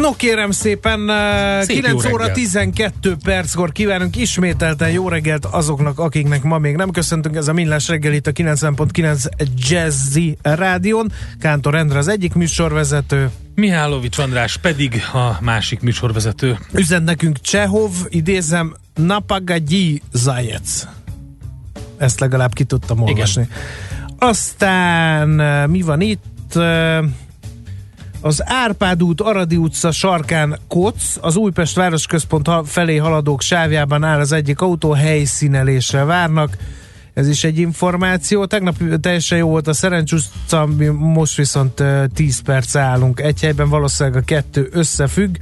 No kérem szépen, eh, Szép 9 jó óra reggelt. 12 perckor kívánunk ismételten jó reggelt azoknak, akiknek ma még nem köszöntünk. Ez a Millás reggel itt a 90.9 Jazzy Rádion. Kántor Endre az egyik műsorvezető. Mihálovics András pedig a másik műsorvezető. Üzen nekünk Csehov, idézem, Napagagyi Zajec. Ezt legalább ki tudtam olvasni. Aztán eh, mi van itt? Az Árpád út, Aradi utca sarkán Koc, az Újpest városközpont felé haladók sávjában áll az egyik autó, helyszínelésre várnak. Ez is egy információ. Tegnap teljesen jó volt a Szerencs utca, mi most viszont eh, 10 perc állunk egy helyben, valószínűleg a kettő összefügg.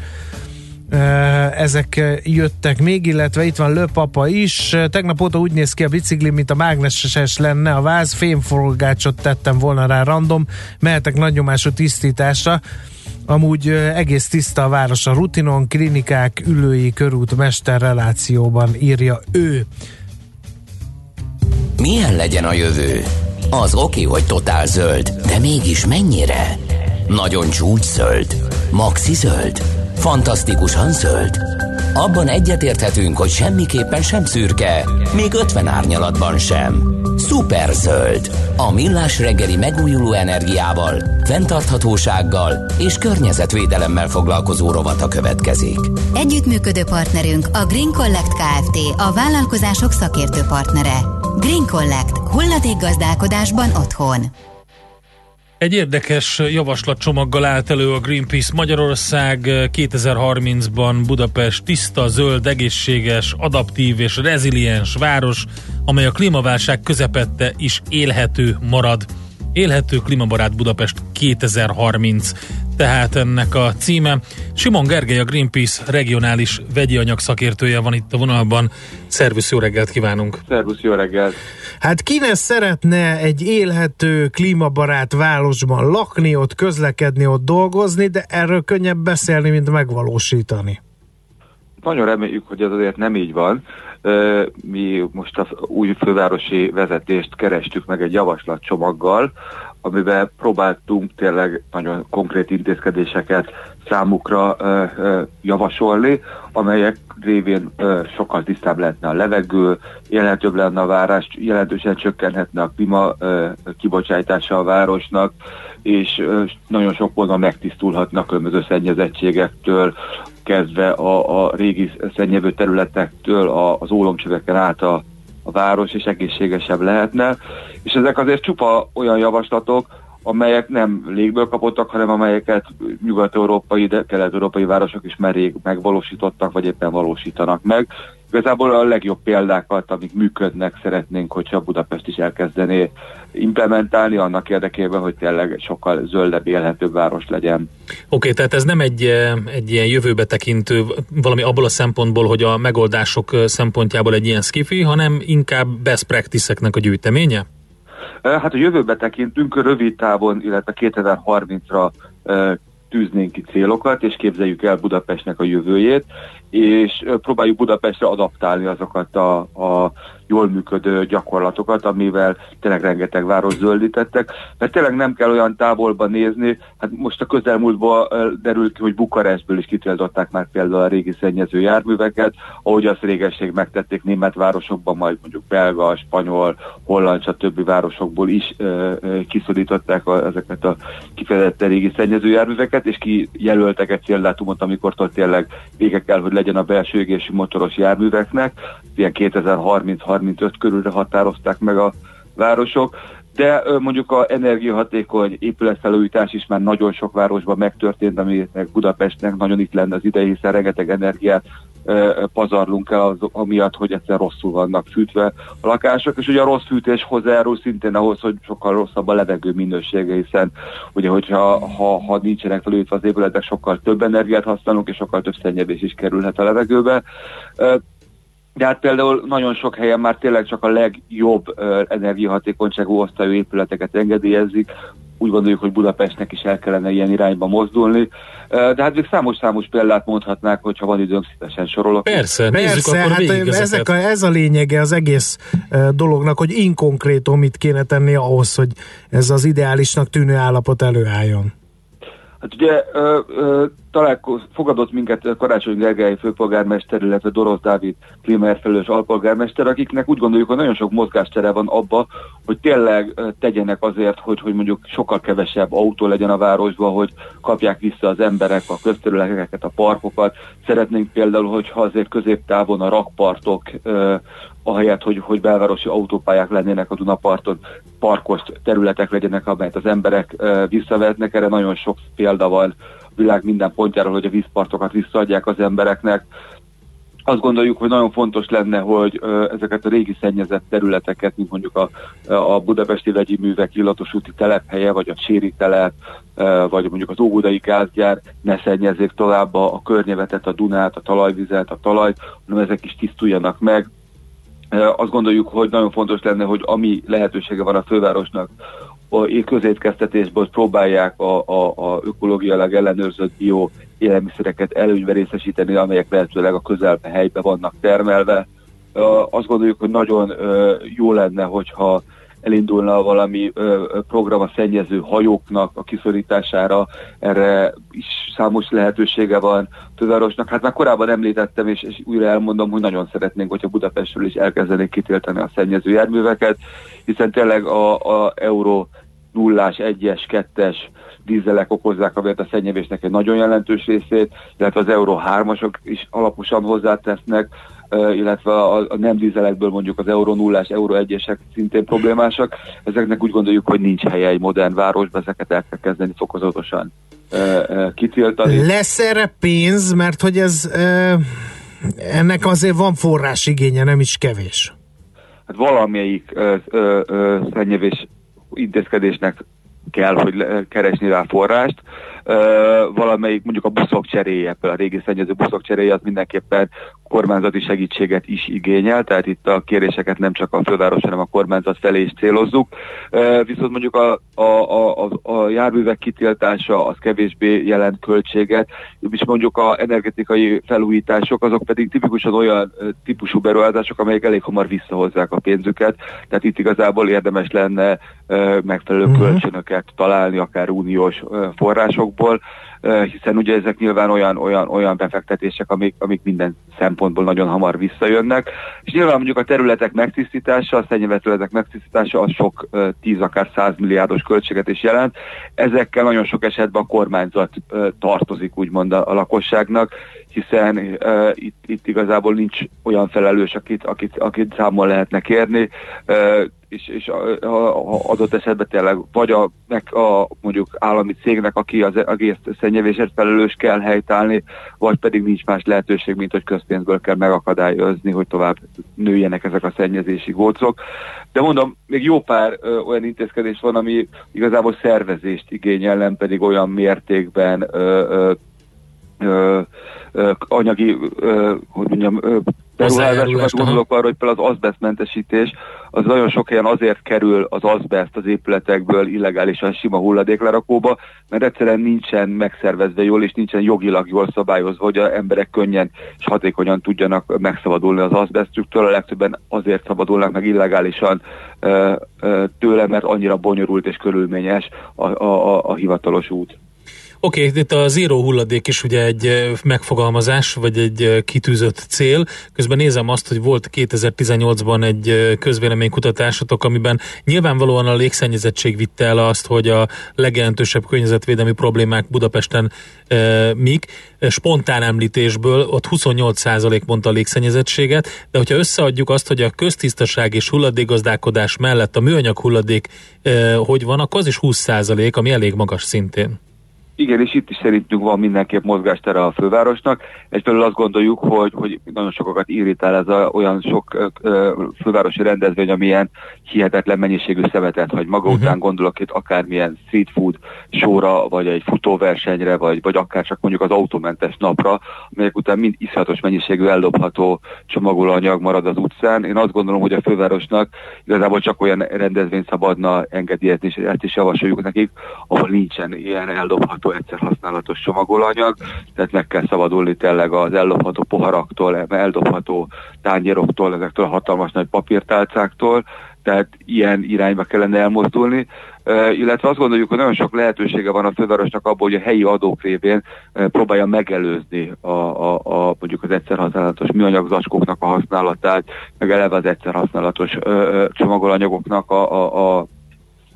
Ezek jöttek még, illetve itt van Löpapa is. Tegnap óta úgy néz ki a bicikli, mint a mágneses lenne a váz, fémforgácsot tettem volna rá random, mehetek nagy nyomású tisztításra. Amúgy egész tiszta a város a rutinon, klinikák, ülői, körút, mester relációban írja ő. Milyen legyen a jövő? Az oké, hogy totál zöld, de mégis mennyire? Nagyon csúcs zöld? Maxi zöld? Fantasztikusan zöld? Abban egyetérthetünk, hogy semmiképpen sem szürke, még 50 árnyalatban sem. Szuper zöld. A millás reggeli megújuló energiával, fenntarthatósággal és környezetvédelemmel foglalkozó rovata következik. Együttműködő partnerünk a Green Collect Kft. A vállalkozások szakértő partnere. Green Collect. Hulladékgazdálkodásban otthon. Egy érdekes javaslatcsomaggal állt elő a Greenpeace Magyarország 2030-ban Budapest tiszta, zöld, egészséges, adaptív és reziliens város, amely a klímaválság közepette is élhető marad. Élhető klímabarát Budapest 2030. Tehát ennek a címe. Simon Gergely, a Greenpeace regionális vegyi anyag szakértője van itt a vonalban. Szervusz, jó reggelt kívánunk! Szervusz, jó reggelt! Hát ki ne szeretne egy élhető, klímabarát városban lakni, ott közlekedni, ott dolgozni, de erről könnyebb beszélni, mint megvalósítani. Nagyon reméljük, hogy ez azért nem így van. Mi most az új fővárosi vezetést kerestük meg egy javaslatcsomaggal, amiben próbáltunk tényleg nagyon konkrét intézkedéseket számukra ö, ö, javasolni, amelyek révén ö, sokkal tisztább lehetne a levegő, élhetőbb lenne a város, jelentősen csökkenhetne a klíma ö, kibocsátása a városnak, és ö, nagyon sok módon megtisztulhatnak különböző szennyezettségektől, kezdve a, a régi szennyevő területektől, a, az ólomcsöveken át a, a város, és egészségesebb lehetne. És ezek azért csupa olyan javaslatok, amelyek nem légből kapottak, hanem amelyeket nyugat-európai, de kelet-európai városok is már rég megvalósítottak, vagy éppen valósítanak meg. Igazából a legjobb példákat, amik működnek, szeretnénk, hogyha Budapest is elkezdené implementálni annak érdekében, hogy tényleg sokkal zöldebb, élhetőbb város legyen. Oké, okay, tehát ez nem egy, eh, egy ilyen jövőbe tekintő, valami abból a szempontból, hogy a megoldások eh, szempontjából egy ilyen skifi, hanem inkább best practice-eknek a gyűjteménye? Hát a jövőbe tekintünk, rövid távon, illetve 2030-ra tűznénk ki célokat, és képzeljük el Budapestnek a jövőjét, és próbáljuk Budapestre adaptálni azokat a, a jól működő gyakorlatokat, amivel tényleg rengeteg város zöldítettek, mert tényleg nem kell olyan távolba nézni, hát most a közelmúltban derült ki, hogy Bukarestből is kitiltották már például a régi szennyező járműveket, ahogy azt régesség megtették német városokban, majd mondjuk belga, spanyol, holland, stb. városokból is ö, ö, kiszorították a, ezeket a kifejezetten régi szennyező járműveket, és kijelöltek egy céldátumot, amikor tényleg vége kell, hogy legyen a belső égésű motoros járműveknek, ilyen 2030-35 körülre határozták meg a városok, de mondjuk a energiahatékony épületfelújítás is már nagyon sok városban megtörtént, ami Budapestnek nagyon itt lenne az ideje, hiszen rengeteg energiát pazarlunk el az, amiatt, hogy egyszer rosszul vannak fűtve a lakások, és ugye a rossz fűtés hozzájárul szintén ahhoz, hogy sokkal rosszabb a levegő minősége, hiszen ugye, hogyha ha, ha nincsenek felültve az épületek, sokkal több energiát használunk, és sokkal több szennyezés is kerülhet a levegőbe. De hát például nagyon sok helyen már tényleg csak a legjobb energiahatékonyságú osztályú épületeket engedélyezik, úgy gondoljuk, hogy Budapestnek is el kellene ilyen irányba mozdulni. De hát még számos-számos példát mondhatnák, hogyha van időnk, szívesen sorolok. Persze, Persze, akkor hát ezek a, ez a lényege az egész dolognak, hogy inkonkrétum mit kéne tenni ahhoz, hogy ez az ideálisnak tűnő állapot előálljon. Hát ugye ö, ö, találkoz, fogadott minket Karácsony Gergely főpolgármester, illetve Dorosz Dávid klímaerfelelős alpolgármester, akiknek úgy gondoljuk, hogy nagyon sok mozgástere van abba, hogy tényleg tegyenek azért, hogy, hogy mondjuk sokkal kevesebb autó legyen a városban, hogy kapják vissza az emberek a közterületeket, a parkokat. Szeretnénk például, hogyha azért középtávon a rakpartok ahelyett, hogy, hogy belvárosi autópályák lennének a Dunaparton, parkos területek legyenek, amelyet az emberek visszavetnek. Erre nagyon sok példa van világ minden pontjáról, hogy a vízpartokat visszaadják az embereknek. Azt gondoljuk, hogy nagyon fontos lenne, hogy ezeket a régi szennyezett területeket, mint mondjuk a, a budapesti vegyi művek illatos úti telephelye, vagy a Cséri telep, vagy mondjuk az óbudai gázgyár ne szennyezzék tovább a, a környezetet, a Dunát, a talajvizet, a talajt, hanem ezek is tisztuljanak meg azt gondoljuk, hogy nagyon fontos lenne, hogy ami lehetősége van a fővárosnak, a közétkeztetésből próbálják a, a, a ökológiailag ellenőrzött bio élelmiszereket előnybe részesíteni, amelyek lehetőleg a közelbe helybe vannak termelve. Azt gondoljuk, hogy nagyon jó lenne, hogyha elindulna valami ö, program a szennyező hajóknak a kiszorítására, erre is számos lehetősége van fővárosnak. Hát már korábban említettem, és, és újra elmondom, hogy nagyon szeretnénk, hogyha Budapestről is elkezdenék kitiltani a szennyező járműveket, hiszen tényleg a, a euró nullás, egyes, kettes dízelek okozzák a a szennyevésnek egy nagyon jelentős részét, illetve az Euró 3-asok is alaposan hozzátesznek, illetve a, a nem dízelekből mondjuk az Euró 0 Euró 1-esek szintén problémásak. Ezeknek úgy gondoljuk, hogy nincs helye egy modern városban, ezeket el kell kezdeni fokozatosan kitiltani. Lesz erre pénz, mert hogy ez ennek azért van forrásigénye, nem is kevés. Hát valamelyik ö, ö, ö, szennyevés intézkedésnek kell, hogy keresni rá forrást. Valamelyik mondjuk a buszok cseréje, a régi szennyező buszok cseréje az mindenképpen kormányzati segítséget is igényel, tehát itt a kéréseket nem csak a főváros, hanem a kormányzat felé is célozzuk. Viszont mondjuk a, a, a, a járművek kitiltása az kevésbé jelent költséget, és mondjuk a energetikai felújítások azok pedig tipikusan olyan típusú beruházások, amelyek elég hamar visszahozzák a pénzüket, tehát itt igazából érdemes lenne megfelelő uh-huh. Kölcsönöket találni, akár uniós forrásokból, hiszen ugye ezek nyilván olyan, olyan, olyan befektetések, amik, amik minden szempontból nagyon hamar visszajönnek. És nyilván mondjuk a területek megtisztítása, a területek megtisztítása az sok tíz, akár százmilliárdos költséget is jelent. Ezekkel nagyon sok esetben a kormányzat tartozik úgymond a, a lakosságnak, hiszen uh, itt, itt igazából nincs olyan felelős, akit, akit, akit számon lehetne kérni, uh, és, és a, a, adott esetben tényleg vagy a, meg a mondjuk állami cégnek, aki az egész szennyevésért felelős kell helytállni, vagy pedig nincs más lehetőség, mint hogy közpénzből kell megakadályozni, hogy tovább nőjenek ezek a szennyezési gócok. De mondom, még jó pár ö, olyan intézkedés van, ami igazából szervezést igényel, nem pedig olyan mértékben ö, ö, ö, anyagi, hogy mondjam, beruházásokat gondolok arra, hogy például az azbesztmentesítés, az nagyon sok helyen azért kerül az azbest az épületekből illegálisan sima hulladéklerakóba, mert egyszerűen nincsen megszervezve jól, és nincsen jogilag jól szabályozva, hogy az emberek könnyen és hatékonyan tudjanak megszabadulni az azbestüktől. A legtöbben azért szabadulnak meg illegálisan tőle, mert annyira bonyolult és körülményes a, a, a, a hivatalos út. Oké, okay, itt a zéró hulladék is ugye egy megfogalmazás, vagy egy kitűzött cél. Közben nézem azt, hogy volt 2018-ban egy közvéleménykutatásotok, amiben nyilvánvalóan a légszennyezettség vitte el azt, hogy a legjelentősebb környezetvédelmi problémák Budapesten e, mik. Spontán említésből ott 28% mondta a légszennyezettséget, de hogyha összeadjuk azt, hogy a köztisztaság és hulladékgazdálkodás mellett a műanyag hulladék e, hogy van, akkor az is 20%, ami elég magas szintén. Igen, és itt is szerintünk van mindenképp mozgástere a fővárosnak. Egyfelől azt gondoljuk, hogy, hogy nagyon sokakat irritál ez a, olyan sok ö, fővárosi rendezvény, amilyen hihetetlen mennyiségű szemetet hagy maga uh-huh. után, gondolok itt akármilyen street food sóra, vagy egy futóversenyre, vagy, vagy akár csak mondjuk az autómentes napra, amelyek után mind iszhatos mennyiségű eldobható csomagolóanyag marad az utcán. Én azt gondolom, hogy a fővárosnak igazából csak olyan rendezvény szabadna engedélyezni, és ezt is javasoljuk nekik, ahol nincsen ilyen eldobható eldobható, egyszer használatos csomagolanyag, tehát meg kell szabadulni tényleg az eldobható poharaktól, eldobható tányéroktól, ezektől a hatalmas nagy papírtálcáktól, tehát ilyen irányba kellene elmozdulni, illetve azt gondoljuk, hogy nagyon sok lehetősége van a fővárosnak abból, hogy a helyi adók révén próbálja megelőzni a, a, a, mondjuk az egyszer használatos műanyag zacskóknak a használatát, meg eleve az egyszer használatos uh, csomagolanyagoknak a, a, a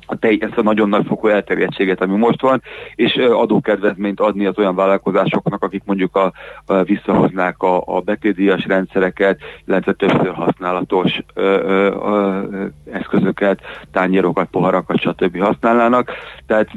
a tej, ezt a nagyon nagy fokú elterjedtséget, ami most van, és adókedvezményt adni az olyan vállalkozásoknak, akik mondjuk a, a visszahoznák a, a betétdíjas rendszereket, illetve többször használatos ö, ö, ö, eszközöket, tányérokat, poharakat, stb. használnának. Tehát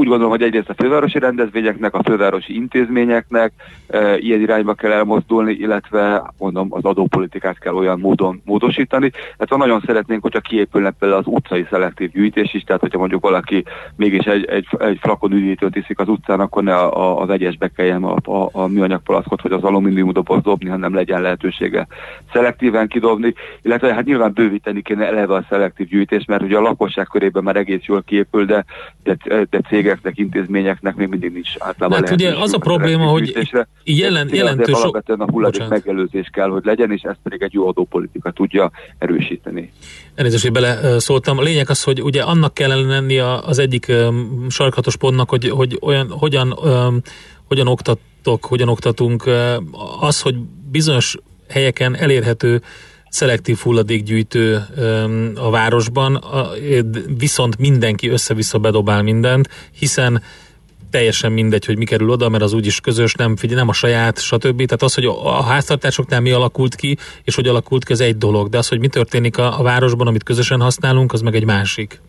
úgy gondolom, hogy egyrészt a fővárosi rendezvényeknek, a fővárosi intézményeknek e, ilyen irányba kell elmozdulni, illetve mondom, az adópolitikát kell olyan módon módosítani. Tehát nagyon szeretnénk, hogyha kiépülne például az utcai szelektív gyűjtés is, tehát hogyha mondjuk valaki mégis egy, egy, egy flakon üdítőt iszik az utcán, akkor ne a, a, az egyesbe kelljen a, a, a műanyag palackot vagy az alumínium doboz dobni, hanem legyen lehetősége szelektíven kidobni, illetve hát nyilván bővíteni kéne eleve a szelektív gyűjtés, mert ugye a lakosság körében már egész jól kiépül, de, de, de cégek cégeknek, intézményeknek még mindig nincs általában Hát ugye az a probléma, hogy jelen, jelentős... Alapvetően a hulladék megelőzés kell, hogy legyen, és ezt pedig egy jó adópolitika tudja erősíteni. Elnézést, hogy bele szóltam. A lényeg az, hogy ugye annak kellene lenni az egyik um, sarkatos pontnak, hogy, hogy olyan, hogyan, um, hogyan oktatok, hogyan oktatunk. Az, hogy bizonyos helyeken elérhető szelektív hulladékgyűjtő a városban, viszont mindenki össze-vissza bedobál mindent, hiszen teljesen mindegy, hogy mi kerül oda, mert az úgyis közös, nem, figyel, nem a saját, stb. Tehát az, hogy a háztartásoknál mi alakult ki, és hogy alakult ki, ez egy dolog, de az, hogy mi történik a, a városban, amit közösen használunk, az meg egy másik.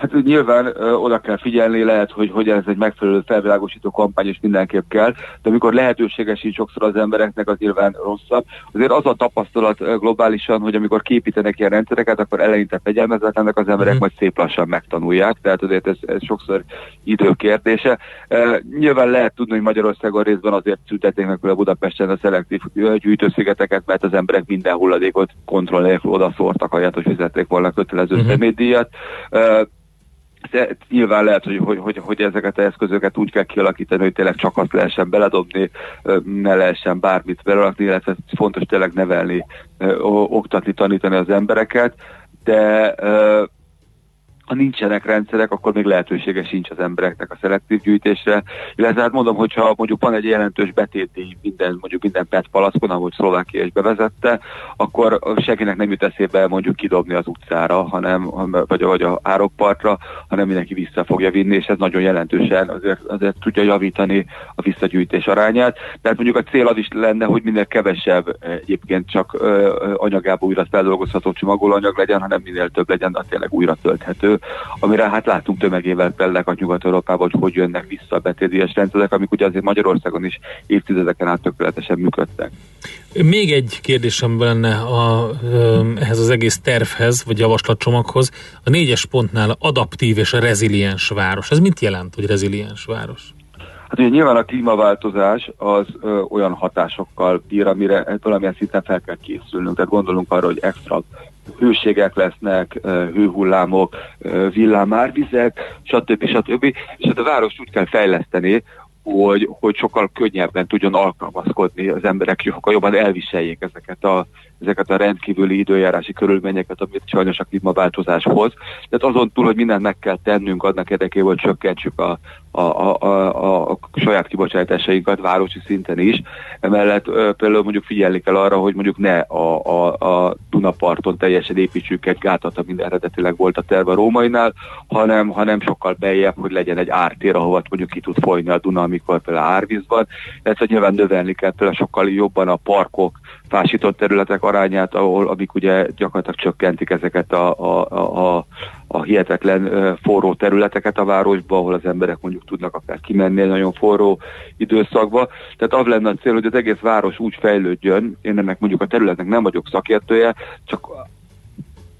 Hát nyilván ö, oda kell figyelni, lehet, hogy, hogy ez egy megfelelő felvilágosító kampány is mindenképp kell, de amikor lehetőséges sincs sokszor az embereknek, az nyilván rosszabb. Azért az a tapasztalat globálisan, hogy amikor képítenek ilyen rendszereket, akkor eleinte fegyelmezetlenek az emberek, mm. majd szép lassan megtanulják, tehát azért ez, ez sokszor időkérdése. E, nyilván lehet tudni, hogy Magyarországon részben azért szüntették meg a Budapesten a szelektív gyűjtőszigeteket, mert az emberek minden hulladékot kontrollálják, oda szórtak, ahelyett, hogy fizették volna kötelező mm-hmm. személydíjat. E, nyilván lehet, hogy, hogy, hogy, hogy ezeket az eszközöket úgy kell kialakítani, hogy tényleg csak azt lehessen beledobni, ne lehessen bármit belerakni, illetve fontos tényleg nevelni, oktatni, tanítani az embereket, de ha nincsenek rendszerek, akkor még lehetősége sincs az embereknek a szelektív gyűjtésre. Illetve hát mondom, hogyha mondjuk van egy jelentős betéti minden, mondjuk minden PET palackon, ahogy Szlovákia is bevezette, akkor senkinek nem jut eszébe mondjuk kidobni az utcára, hanem, vagy, vagy a árokpartra, hanem mindenki vissza fogja vinni, és ez nagyon jelentősen azért, azért tudja javítani a visszagyűjtés arányát. Tehát mondjuk a cél az is lenne, hogy minél kevesebb egyébként csak anyagából újra feldolgozható csomagolóanyag legyen, hanem minél több legyen, az tényleg újra tölthető amire hát látunk tömegével például Nyugat-Európában, hogy hogy jönnek vissza a betétdíjas rendszerek, amik ugye azért Magyarországon is évtizedeken át tökéletesen működtek. Még egy kérdésem lenne a, ehhez az egész tervhez, vagy javaslatcsomaghoz. A négyes pontnál adaptív és a reziliens város. Ez mit jelent, hogy reziliens város? Hát ugye nyilván a klímaváltozás az ö, olyan hatásokkal bír, amire valamilyen szinten fel kell készülnünk. Tehát gondolunk arra, hogy extra hőségek lesznek, hőhullámok, villámárvizek, stb. stb. És a város úgy kell fejleszteni, hogy, hogy sokkal könnyebben tudjon alkalmazkodni az emberek, sokkal jobban elviseljék ezeket a, ezeket a rendkívüli időjárási körülményeket, amit sajnos a klímaváltozás hoz. Tehát azon túl, hogy mindent meg kell tennünk annak érdekében, hogy csökkentsük a, a, a, a, a saját kibocsátásainkat városi szinten is. Emellett ö, például mondjuk figyelni kell arra, hogy mondjuk ne a, a, a Dunaparton teljesen építsük egy gátat, ami eredetileg volt a terve a rómainál, hanem, hanem sokkal beljebb, hogy legyen egy ártér, ahova mondjuk ki tud folyni a Duna, amikor például árvíz van. Tehát nyilván növelni kell például sokkal jobban a parkok fásított területek arányát, ahol, amik ugye gyakorlatilag csökkentik ezeket a, a, a, a hihetetlen forró területeket a városba, ahol az emberek mondjuk tudnak akár kimenni egy nagyon forró időszakba. Tehát az lenne a cél, hogy az egész város úgy fejlődjön, én ennek mondjuk a területnek nem vagyok szakértője, csak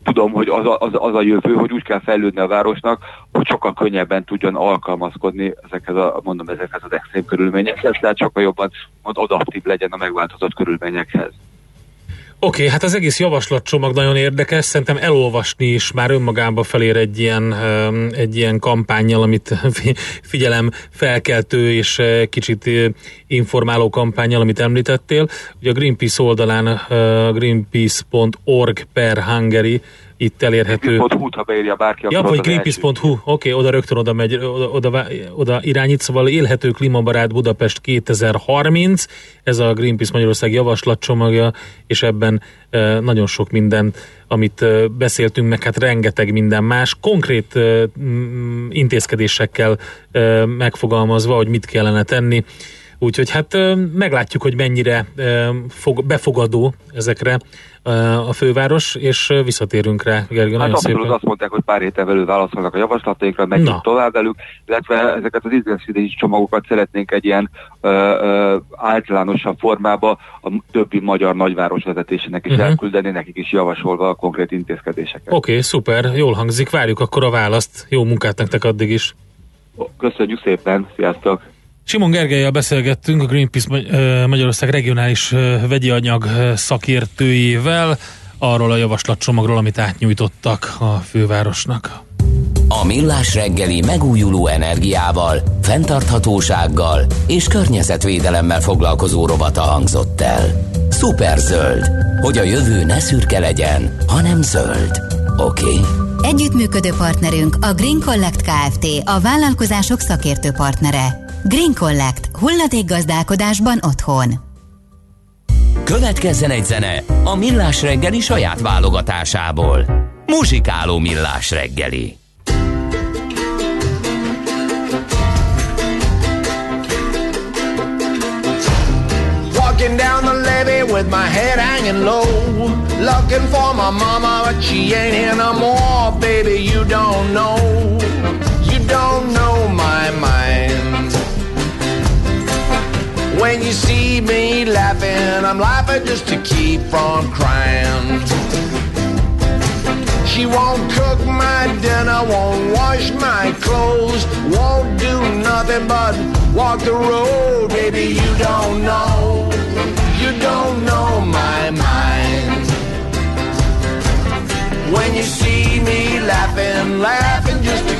tudom, hogy az a, az, az a jövő, hogy úgy kell fejlődni a városnak, hogy sokkal könnyebben tudjon alkalmazkodni ezekhez a, mondom, ezekhez az extrém körülményekhez, tehát sokkal jobban mond, adaptív legyen a megváltozott körülményekhez. Oké, okay, hát az egész javaslatcsomag nagyon érdekes, szerintem elolvasni is már önmagába felér egy ilyen, egy ilyen kampányjal, amit figyelem felkeltő és kicsit informáló kampányjal, amit említettél. Ugye a Greenpeace oldalán greenpeace.org per Hungary itt elérhető. Greenpeace.hu, ha beírja bárki. Ja, vagy greenpeace.hu, oké, okay, oda rögtön oda megy, oda, oda, oda irányít, szóval élhető klímabarát Budapest 2030, ez a Greenpeace Magyarország javaslatcsomagja, és ebben e, nagyon sok minden, amit e, beszéltünk, meg hát rengeteg minden más, konkrét e, intézkedésekkel e, megfogalmazva, hogy mit kellene tenni. Úgyhogy hát meglátjuk, hogy mennyire befogadó ezekre a főváros, és visszatérünk rá, Gergő, hát nagyon szépen. azt mondták, hogy pár héten belül válaszolnak a javaslataikra, megyünk tovább velük, illetve ezeket az intézkedési csomagokat szeretnénk egy ilyen ö, ö, általánosabb formába a többi magyar nagyváros vezetésének is uh-huh. elküldeni, nekik is javasolva a konkrét intézkedéseket. Oké, okay, szuper, jól hangzik, várjuk akkor a választ. Jó munkát nektek addig is. Köszönjük szépen, sziasztok! Simon Gergelyel beszélgettünk, a Greenpeace Magyarország regionális vegyi anyag szakértőjével arról a javaslatcsomagról, amit átnyújtottak a fővárosnak. A Millás reggeli megújuló energiával, fenntarthatósággal és környezetvédelemmel foglalkozó robata hangzott el. zöld, hogy a jövő ne szürke legyen, hanem zöld. Oké? Okay? Együttműködő partnerünk a Green Collect Kft. a vállalkozások szakértő partnere. Green Collect. gazdálkodásban otthon. Következzen egy zene a Millás reggeli saját válogatásából. Muzsikáló Millás reggeli. Walking down the levee with my head hanging low Looking for my mama but she ain't here no more Baby you don't know You don't know When you see me laughing, I'm laughing just to keep from crying. She won't cook my dinner, won't wash my clothes, won't do nothing but walk the road. Baby, you don't know, you don't know my mind. When you see me laughing, laughing just to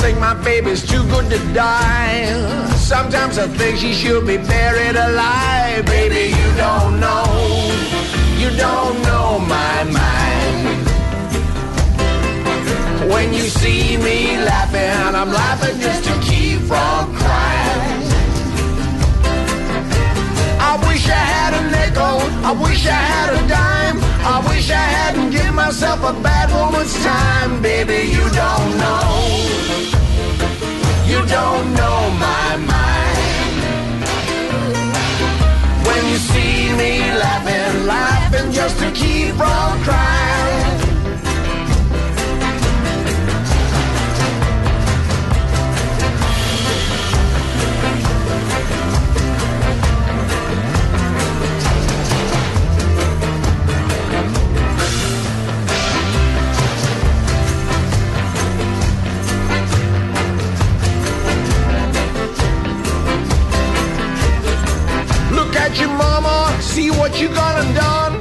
Think my baby's too good to die. Sometimes I think she should be buried alive. Baby, you don't know. You don't know my mind. When you see me laughing, I'm laughing just to keep from crying. I wish I had a I wish I had a dime. I wish I hadn't given myself a bad woman's time. Baby, you don't know. You don't know my mind. When you see me laughing, laughing just to keep from crying. You gonna done.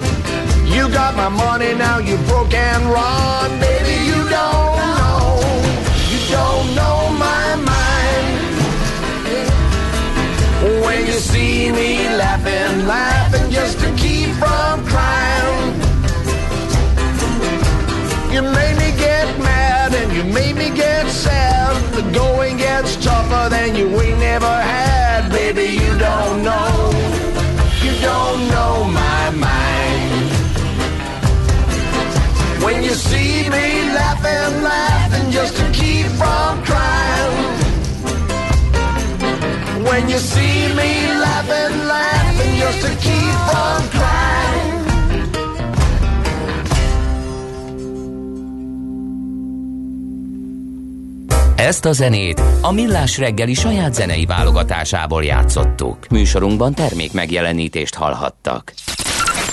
You got my money now, you broke and run. Baby, you don't know, you don't know my mind. When you see me laughing, laughing just to keep from crying. You made me get mad and you made me get sad. The going gets tougher than you ain't never me laughing, laughing just to keep from crying. When you see me laughing, laughing just to keep from crying. Ezt a zenét a Millás reggeli saját zenei válogatásából játszottuk. Műsorunkban termék megjelenítést hallhattak.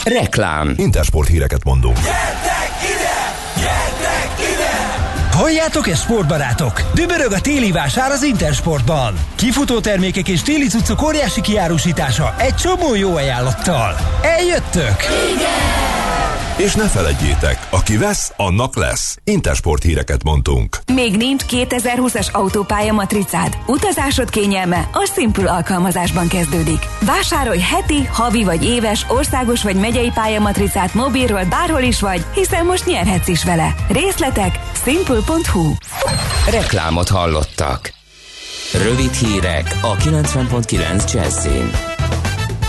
Reklám Intersport híreket mondunk. Halljátok ezt, sportbarátok? Dübörög a téli vásár az Intersportban. Kifutó termékek és téli cuccok óriási kiárusítása egy csomó jó ajánlattal. Eljöttök? És ne felejtjétek, aki vesz, annak lesz. Intersport híreket mondtunk. Még nincs 2020-as autópálya matricád? Utazásod kényelme a Simple alkalmazásban kezdődik. Vásárolj heti, havi vagy éves, országos vagy megyei pályamatricát mobilról bárhol is vagy, hiszen most nyerhetsz is vele. Részletek simple.hu Reklámot hallottak. Rövid hírek a 90.9 Jazzin.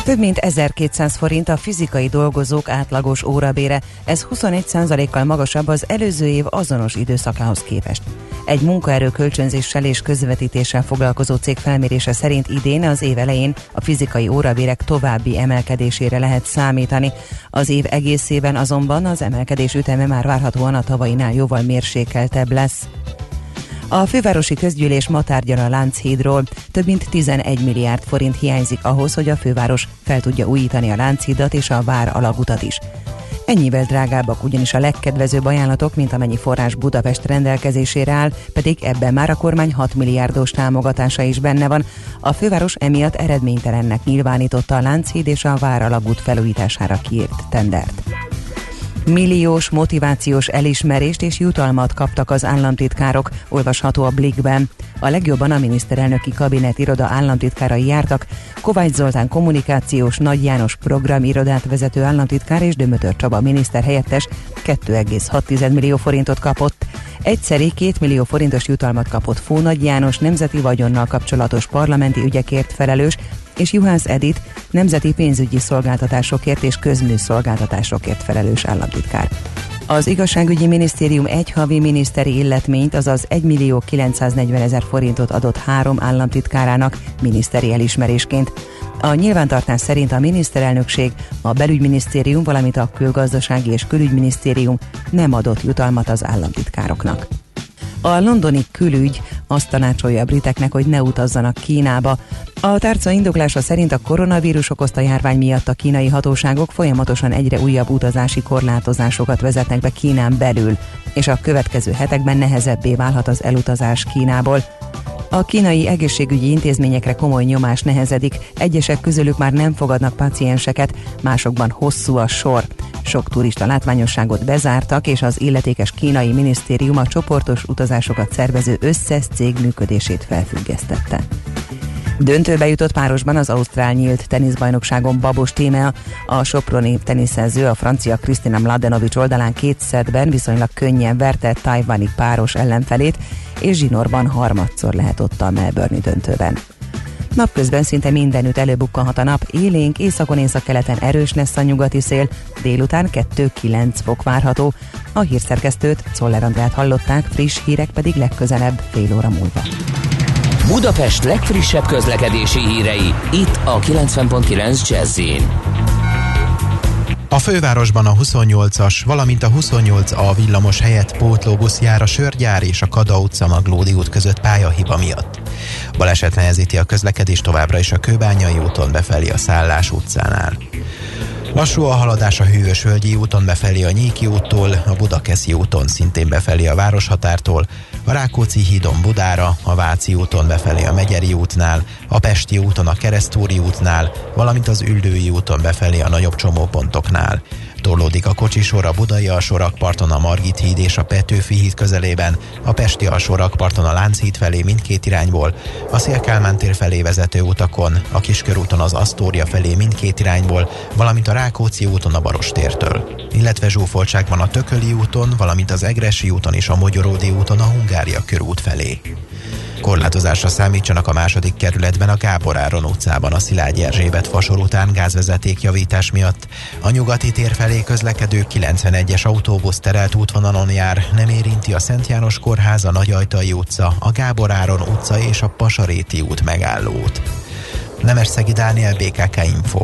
Több mint 1200 forint a fizikai dolgozók átlagos órabére, ez 21%-kal magasabb az előző év azonos időszakához képest. Egy munkaerő kölcsönzéssel és közvetítéssel foglalkozó cég felmérése szerint idén az év elején a fizikai órabérek további emelkedésére lehet számítani. Az év egészében azonban az emelkedés üteme már várhatóan a tavainál jóval mérsékeltebb lesz. A fővárosi közgyűlés ma tárgyal a Lánchídról. Több mint 11 milliárd forint hiányzik ahhoz, hogy a főváros fel tudja újítani a Lánchídat és a Vár alagutat is. Ennyivel drágábbak ugyanis a legkedvezőbb ajánlatok, mint amennyi forrás Budapest rendelkezésére áll, pedig ebben már a kormány 6 milliárdos támogatása is benne van. A főváros emiatt eredménytelennek nyilvánította a Lánchíd és a Vár alagút felújítására kiírt tendert. Milliós motivációs elismerést és jutalmat kaptak az államtitkárok, olvasható a Blikben. A legjobban a miniszterelnöki kabinet iroda államtitkárai jártak, Kovács Zoltán kommunikációs Nagy János programirodát vezető államtitkár és Dömötör Csaba miniszter helyettes 2,6 millió forintot kapott. Egyszeri 2 millió forintos jutalmat kapott Fónagy János nemzeti vagyonnal kapcsolatos parlamenti ügyekért felelős, és Juhász Edit nemzeti pénzügyi szolgáltatásokért és közműszolgáltatásokért felelős államtitkár. Az igazságügyi minisztérium egy havi miniszteri illetményt, azaz 1 millió 940 ezer forintot adott három államtitkárának miniszteri elismerésként. A nyilvántartás szerint a miniszterelnökség, a belügyminisztérium, valamint a külgazdasági és külügyminisztérium nem adott jutalmat az államtitkároknak. A londoni külügy azt tanácsolja a briteknek, hogy ne utazzanak Kínába. A tárca indoklása szerint a koronavírus okozta járvány miatt a kínai hatóságok folyamatosan egyre újabb utazási korlátozásokat vezetnek be Kínán belül, és a következő hetekben nehezebbé válhat az elutazás Kínából. A kínai egészségügyi intézményekre komoly nyomás nehezedik, egyesek közülük már nem fogadnak pacienseket, másokban hosszú a sor. Sok turista látványosságot bezártak, és az illetékes kínai minisztérium a csoportos utazásokat szervező összes cég működését felfüggesztette. Döntőbe jutott párosban az Ausztrál nyílt teniszbajnokságon Babos Tímea, a soproni teniszező a francia Krisztina Mladenovics oldalán két szedben viszonylag könnyen verte tajvani páros ellenfelét, és zsinórban harmadszor lehet ott a Melbourne döntőben. Napközben szinte mindenütt előbukkanhat a nap, élénk északon északkeleten erős lesz a nyugati szél, délután 2-9 fok várható. A hírszerkesztőt, Czoller Andrát hallották, friss hírek pedig legközelebb fél óra múlva. Budapest legfrissebb közlekedési hírei, itt a 90.9 jazz a fővárosban a 28-as, valamint a 28A villamos helyett pótlóbusz jár a Sörgyár és a Kada utca Maglódi út között pályahiba miatt. Baleset nehezíti a közlekedés továbbra is a Kőbányai úton befelé a Szállás utcánál. Lassú a haladás a Hűvös Völgyi úton befelé a Nyíki úttól, a Budakeszi úton szintén befelé a Városhatártól, a Rákóczi hídon Budára, a Váci úton befelé a Megyeri útnál, a Pesti úton a Keresztúri útnál, valamint az Üldői úton befelé a nagyobb csomópontoknál. Torlódik a kocsisor a Budai alsórakparton a Margit híd és a Petőfi híd közelében, a Pesti alsórakparton a Lánchíd felé mindkét irányból, a Szélkálmán tér felé vezető utakon, a Kiskörúton az Asztória felé mindkét irányból, valamint a Rákóczi úton a Barostértől. Illetve zsúfoltságban a Tököli úton, valamint az Egresi úton és a Mogyoródi úton a Hungária körút felé. Korlátozásra számítsanak a második kerületben a Gábor Áron utcában a Szilágyi Erzsébet fasor után gázvezeték javítás miatt. A nyugati tér felé közlekedő 91-es autóbusz terelt útvonalon jár, nem érinti a Szent János Kórház, a Nagyajtai utca, a Gábor Áron utca és a Pasaréti út megállót. Nemesszegi Dániel, BKK Info.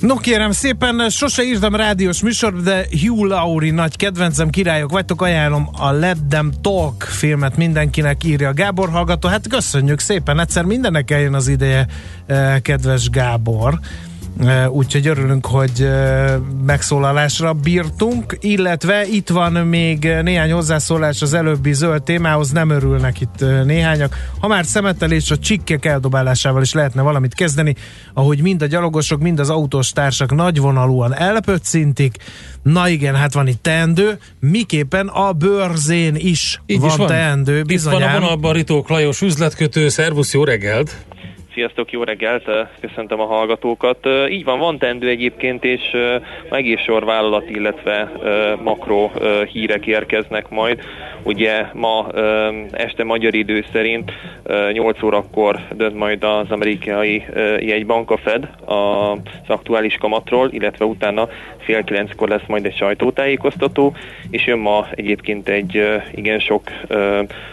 No kérem szépen, sose írtam rádiós műsor, de Hugh Laurie nagy kedvencem, királyok vagytok, ajánlom a Let Them Talk filmet mindenkinek írja Gábor hallgató. Hát köszönjük szépen, egyszer mindennek eljön az ideje, eh, kedves Gábor. Úgyhogy örülünk, hogy megszólalásra bírtunk, illetve itt van még néhány hozzászólás az előbbi zöld témához, nem örülnek itt néhányak. Ha már szemetelés a csikkek eldobálásával is lehetne valamit kezdeni, ahogy mind a gyalogosok, mind az autós társak nagyvonalúan elpöccintik, na igen, hát van itt teendő, miképpen a bőrzén is Így van, is van teendő. Bizonyám. Itt van a vonalban Ritók Lajos üzletkötő, szervusz, jó reggelt! Sziasztok, jó reggelt, köszöntöm a hallgatókat. Így van, van tendő egyébként, és egész sor vállalat, illetve makro hírek érkeznek majd. Ugye ma este magyar idő szerint 8 órakor dönt majd az amerikai jegybank a Fed az aktuális kamatról, illetve utána fél kilenckor lesz majd egy sajtótájékoztató, és jön ma egyébként egy igen sok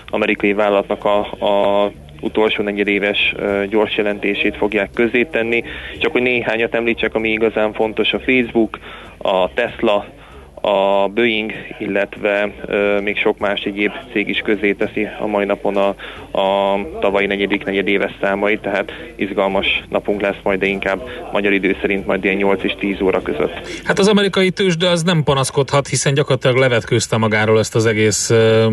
amerikai vállalatnak a, a utolsó negyedéves gyors jelentését fogják tenni. Csak hogy néhányat említsek, ami igazán fontos, a Facebook, a Tesla, a Boeing, illetve ö, még sok más egyéb cég is közé teszi a mai napon a, a tavalyi negyedik negyedéves számait, tehát izgalmas napunk lesz majd, de inkább magyar idő szerint majd ilyen 8 és 10 óra között. Hát az amerikai tőzsde az nem panaszkodhat, hiszen gyakorlatilag levetkőzte magáról ezt az egész ö,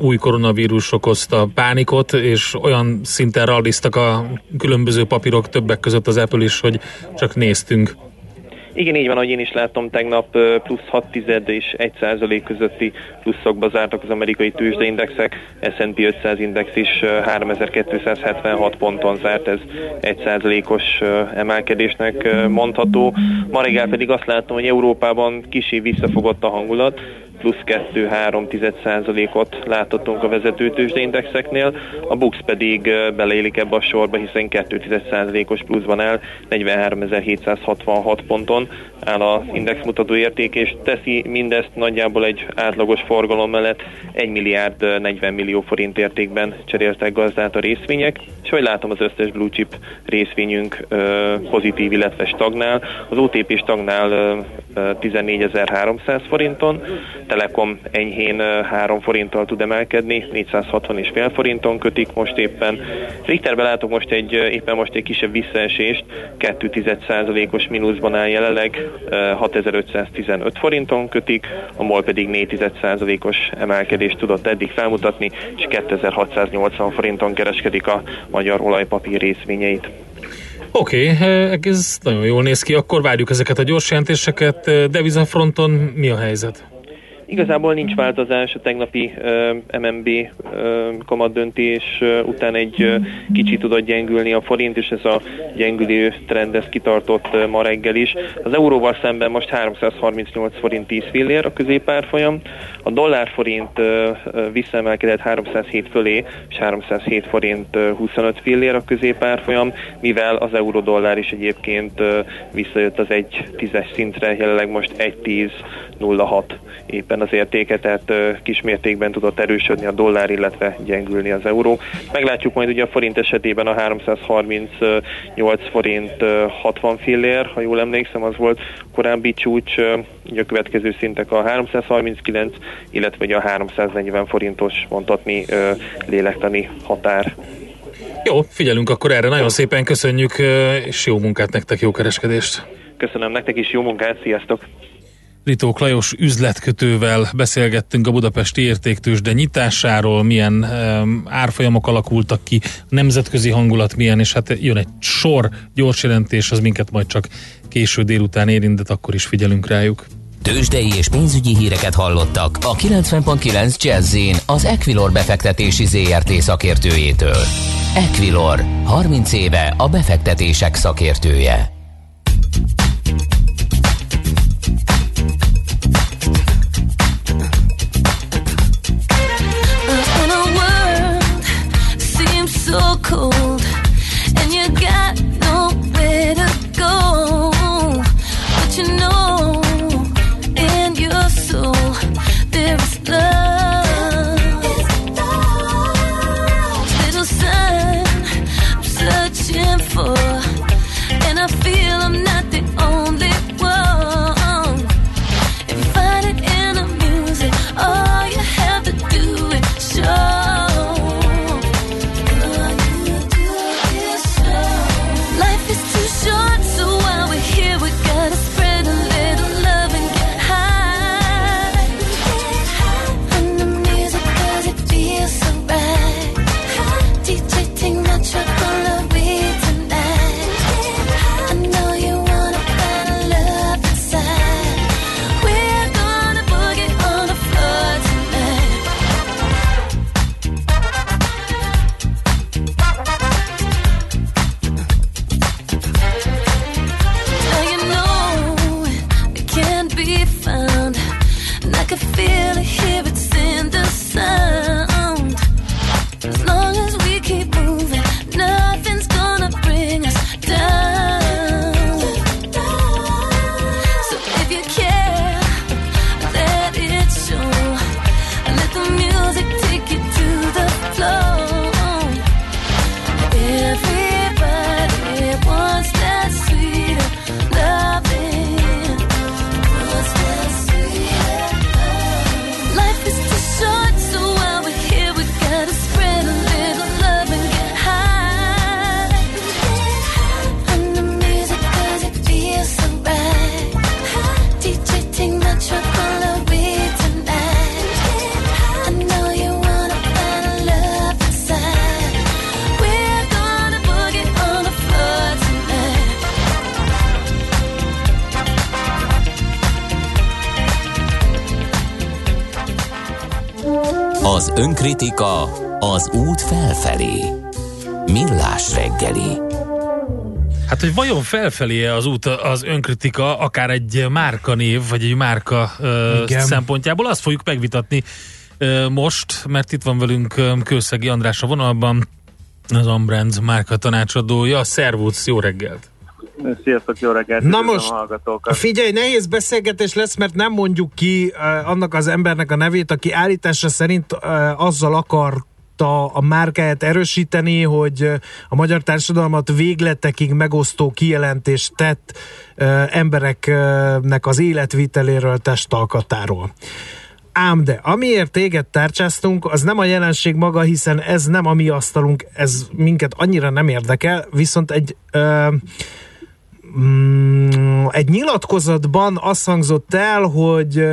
új koronavírus okozta pánikot, és olyan szinten ralliztak a különböző papírok többek között az Apple is, hogy csak néztünk. Igen, így van, ahogy én is láttam, tegnap plusz 6 tized és 1 százalék közötti pluszokba zártak az amerikai tőzsdeindexek, S&P 500 index is 3276 ponton zárt, ez 1 százalékos emelkedésnek mondható. Ma reggel pedig azt látom, hogy Európában kicsi visszafogott a hangulat, plusz 2-3 ot láthatunk a vezető tőzsdeindexeknél, a Bux pedig beleélik ebbe a sorba, hiszen 2 os pluszban el, 43.766 ponton áll az indexmutató érték, és teszi mindezt nagyjából egy átlagos forgalom mellett 1 milliárd 40 millió forint értékben cseréltek gazdát a részvények, és hogy látom az összes blue chip részvényünk pozitív, illetve stagnál. Az OTP stagnál 14.300 forinton, Telekom enyhén 3 forinttal tud emelkedni, 460 és fél forinton kötik most éppen. Richterben látok most egy, éppen most egy kisebb visszaesést, 2,1%-os mínuszban áll jelenleg, 6515 forinton kötik, a MOL pedig 4,1%-os emelkedést tudott eddig felmutatni, és 2680 forinton kereskedik a magyar olajpapír részvényeit. Oké, okay, ez nagyon jól néz ki. Akkor várjuk ezeket a gyors jelentéseket. Devizafronton mi a helyzet? Igazából nincs változás a tegnapi uh, MNB uh, kamat döntés uh, után egy uh, kicsit tudott gyengülni a forint, és ez a gyengülő trend ez kitartott uh, ma reggel is. Az euróval szemben most 338 forint 10 fillér a középárfolyam, a dollár forint uh, visszaemelkedett 307 fölé, és 307 forint uh, 25 fillér a középárfolyam, mivel az euró-dollár is egyébként uh, visszajött az egy tízes szintre, jelenleg most 1.10.06 éppen az értéke, tehát kismértékben tudott erősödni a dollár, illetve gyengülni az euró. Meglátjuk majd ugye a forint esetében a 338 forint 60 fillér, ha jól emlékszem, az volt korábbi csúcs, ugye a következő szintek a 339, illetve ugye a 340 forintos mondhatni lélektani határ. Jó, figyelünk akkor erre. Nagyon szépen köszönjük, és jó munkát nektek, jó kereskedést! Köszönöm nektek is, jó munkát, sziasztok! Ritók Lajos üzletkötővel beszélgettünk a budapesti értéktősde nyitásáról, milyen um, árfolyamok alakultak ki, nemzetközi hangulat milyen, és hát jön egy sor gyors jelentés, az minket majd csak késő délután érint, de akkor is figyelünk rájuk. Tőzsdei és pénzügyi híreket hallottak a 90.9 jazz az Equilor befektetési ZRT szakértőjétől. Equilor, 30 éve a befektetések szakértője. Az önkritika az út felfelé. Millás reggeli. Hát, hogy vajon felfelé az út az önkritika, akár egy márkanév, vagy egy márka ö, Igen. szempontjából, azt fogjuk megvitatni ö, most, mert itt van velünk ö, Kőszegi András a vonalban, az Ambrand márka tanácsadója. Szervusz, jó reggelt! Sziasztok, jó reggelt! Na most, a figyelj, nehéz beszélgetés lesz, mert nem mondjuk ki uh, annak az embernek a nevét, aki állítása szerint uh, azzal akarta a márkáját erősíteni, hogy a magyar társadalmat végletekig megosztó kijelentést tett uh, embereknek az életviteléről, testalkatáról. Ám de, amiért téged tárcsáztunk, az nem a jelenség maga, hiszen ez nem a mi asztalunk, ez minket annyira nem érdekel, viszont egy ö, mm, egy nyilatkozatban azt hangzott el, hogy